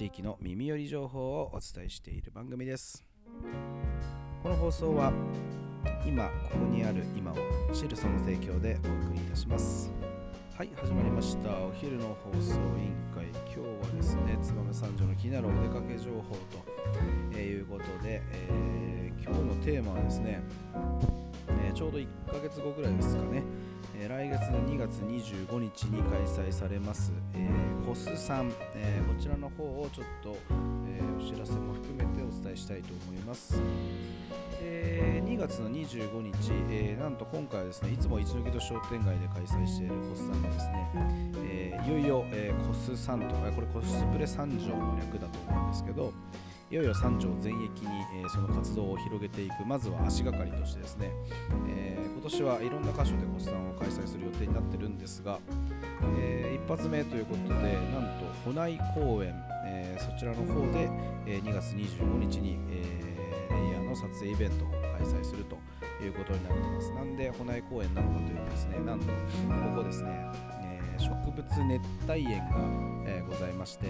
地域の耳寄り情報をお伝えしている番組です。この放送は今ここにある今を知るその提供でお送りいたします。はい始まりました。お昼の放送委員会。今日はですね燕三条の気になるお出かけ情報と、えー、いうことで、えー、今日のテーマはですね、えー、ちょうど1ヶ月後ぐらいですかね。えー、来月の2月25日に開催されます、えー、コスさん、えー、こちらの方をちょっと、えお知らせも含めてお伝えしたいと思います。え2月の25日、えなんと今回はですねいつも一抜きと商店街で開催しているコスさんがですね、えいよいよ、えコスさんとかこれコスプレ三条の略だと思うんですけど、いよいよ三条全域に、えー、その活動を広げていくまずは足がかりとしてですね、えー、今年はいろんな箇所でコスタンを開催する予定になってるんですが、えー、一発目ということでなんと保内公園、えそちらの方で、え2月25日に、えレイヤーの撮影イベントを開催するということになってます。なんで保内公園なのかというとですねなんとここですね、え植物熱帯園が、えございまして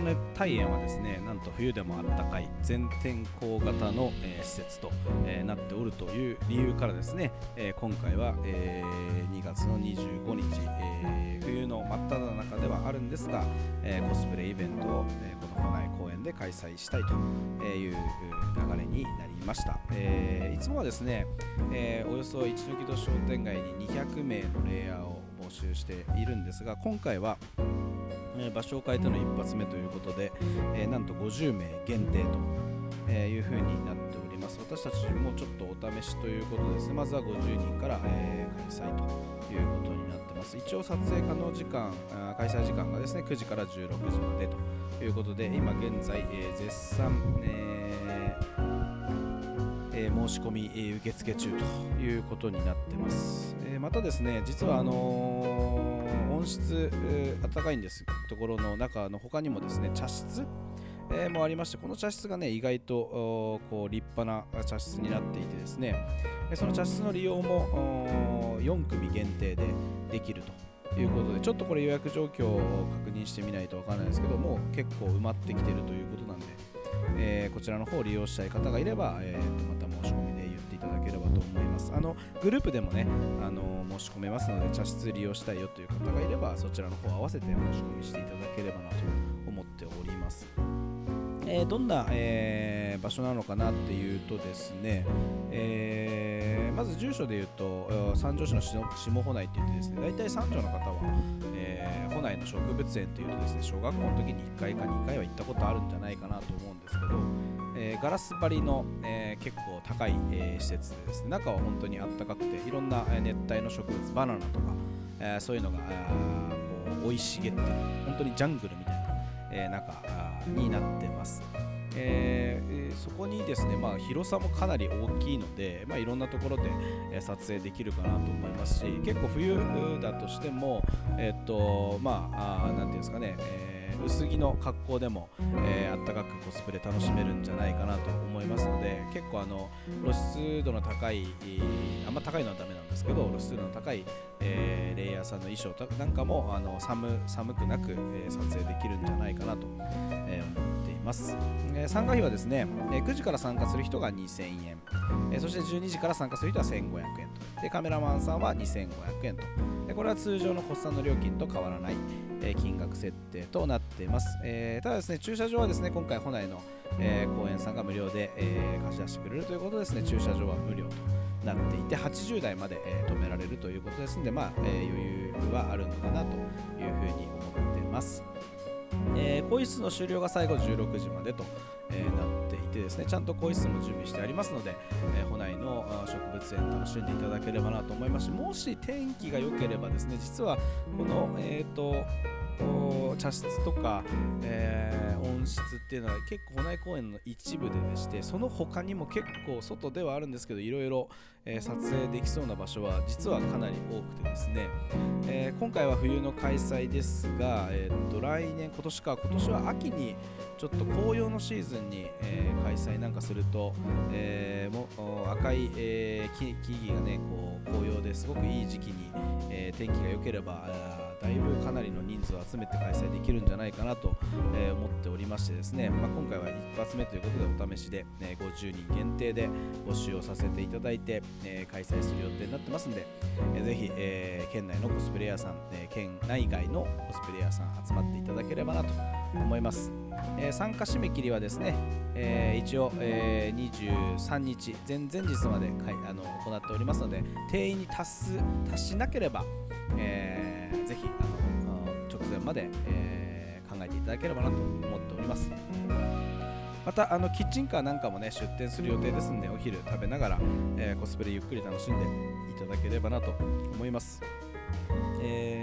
の熱帯園はですねなんと冬でもあったかい全天候型の、えー、施設と、えー、なっておるという理由からですね、えー、今回は、え2月の25日、え冬の真っ只中ではあるんですが、えコスプレイベントを、えこの花内公園で開催したいという流れになりました、えいつもはですね、えおよそ一抜き戸商店街に200名のレイヤーを募集しているんですが今回はえ場所を変えての一発目ということで、えなんと50名限定と、えいう風になっております。私たちもちょっとお試しということです。ねまずは50人から、え開催ということになってます。一応撮影可能時間開催時間がですね9時から16時までということで今現在、え絶賛、ええ申し込み、受付中ということになってます、えまたですね実はあのー温室、暖かいんですところの中の他にもですね茶室、えー、もありましてこの茶室がね意外とこう立派な茶室になっていてですねその茶室の利用も4組限定でできるということでちょっとこれ予約状況を確認してみないとわからないですけども結構埋まってきているということなんで、えー、こちらの方を利用したい方がいれば、えー、とまと思いますあのグループでもねあの申し込めますので茶室利用したいよという方がいればそちらの方合わせて申し込みしていただければなと思っております。えー、どんな、えー、場所なのかなっていうとですね、えー、まず住所で言うと三条市の下保内って言ってですね大体三条の方は、えー、保内の植物園というとですね小学校の時に1回か2回は行ったことあるんじゃないかなと思うんですけど、えー、ガラス張りの、えー、結構高い、えー、施設でですね中は本当にあったかくていろんな熱帯の植物バナナとか、えー、そういうのがこう生い茂ってる本当にジャングルみたいな、え、中になってます。えー、そこにですね、まあ、広さもかなり大きいので、まあ、いろんなところで、撮影できるかなと思いますし結構冬だとしても、えっ、とまあ、なんていうんですかね、えー薄着の格好でも、えー、あったかくコスプレ楽しめるんじゃないかなと思いますので結構あの露出度の高いあんま高いのはダメなんですけど露出度の高い、えー、レイヤーさんの衣装なんかもあの寒寒くなく、え、撮影できるんじゃないかなと、え思います。ます、え参加費はですね、え9時から参加する人が2000円、えそして12時から参加する人は1500円と。でカメラマンさんは2500円と。でこれは通常の発散の料金と変わらない、え金額設定となっています、え、ただですね駐車場はですね今回本来の、え、公園さんが無料で、え、貸し出してくれるということですね駐車場は無料となっていて80台まで、え止められるということですのでまあ、え余裕はあるのかなというふうに思っています、更衣室の終了が最後16時までと、えー、なっていてですねちゃんと更衣室も準備してありますので、えー、保内の植物園楽しんでいただければなと思いますしもし天気が良ければですね実はこの、えーと茶室とか、えー、温室っていうのは結構保内公園の一部ででしてその他にも結構外ではあるんですけどいろいろ、撮影できそうな場所は実はかなり多くてですね、えー、今回は冬の開催ですが、えー、と来年、今年か今年は秋にちょっと紅葉のシーズンに、えー、開催なんかすると、えー、も赤い、えー、木木々がねこう紅葉ですごくいい時期に、えー、天気が良ければだいぶかなりの人数を集めて開催できるんじゃないかなと、え、思っておりましてですね、まあ、今回は一発目ということでお試しで、えー、50人限定で募集をさせていただいて、え、開催する予定になってますんで、えー、ぜひ、え、県内のコスプレイヤーさん、え、県内外のコスプレイヤーさん集まっていただければなと思います、え、参加締め切りはですね、え、一応、えー、23日前々日までかいあの行っておりますので定員に達す達しなければ、えー、あの直前まで、えー、考えていただければなと思っております。またあのキッチンカーなんかもね出店する予定ですんでお昼食べながら、えー、コスプレゆっくり楽しんでいただければなと思います、えー、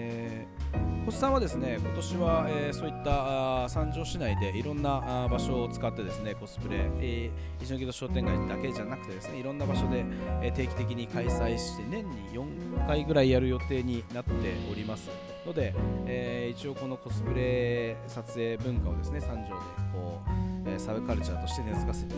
さんはですね今年は、えー、そういった三条市内でいろんな場所を使ってですねコスプレ、えー、一ノ木戸商店街だけじゃなくてですねいろんな場所で、えー、定期的に開催して年に4回ぐらいやる予定になっております。ので、えー、一応このコスプレ撮影文化をですね三条でこうえサブカルチャーとして根付かせてい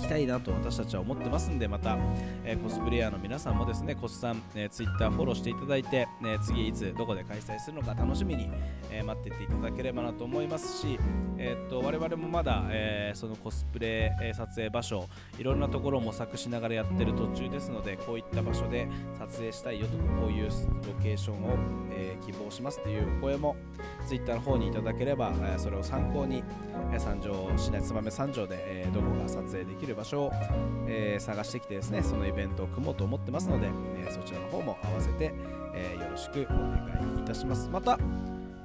きたいなと私たちは思ってますんでまた、えコスプレイヤーの皆さんもですねコスさん、えー、ツイッターフォローしていただいて、ね、次いつどこで開催するのか楽しみに、え待ってていただければなと思いますし、えー、っと我々もまだ、えそのコスプレ、撮影場所いろんなところを模索しながらやってる途中ですのでこういった場所で撮影したいよとかこういうロケーションを、え希望しますというお声もツイッターの方にいただければ、えそれを参考に、三条市内燕三条で、え、どこが撮影できる場所を、え、探してきてですねそのイベントを組もうと思ってますので、え、そちらの方も合わせて、えよろしくお願いいたします。また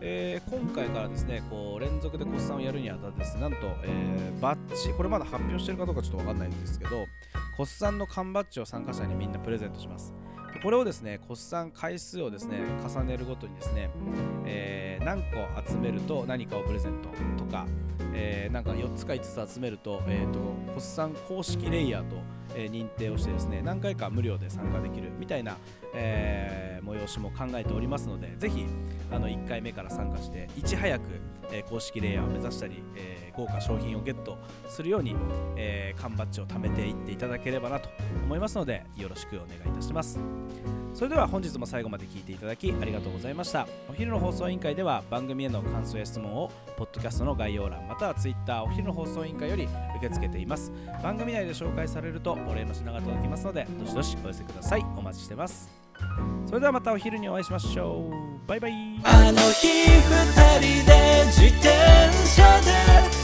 えー、今回からですねこう連続でコスさんをやるにあたってですねなんと、えー、バッジこれまだ発表してるかどうかちょっと分かんないんですけどコスさんの缶バッジを参加者にみんなプレゼントします。これをですね、コスさん回数をですね、重ねるごとにですね、えー、何個集めると何かをプレゼントとか、え、なんか4つか5つ集めると、えーと、コスさん公式レイヤーと、認定をしてですね、何回か無料で参加できるみたいな、えー、催しも考えておりますので、ぜひあの1回目から参加して、いち早く、え、公式レイヤーを目指したり、えー、豪華商品をゲットするように、え、缶バッジを貯めていっていただければなと思いますので、よろしくお願いいたします。それでは本日も最後まで聞いていただきありがとうございました。お昼の放送委員会では番組への感想や質問をポッドキャストの概要欄または Twitter お昼の放送委員会より受け付けています。番組内で紹介されるとお礼の品が届きますのでどしどしお寄せください。お待ちしてます。それではまたお昼にお会いしましょう。バイバイ。あの日二人で自転車で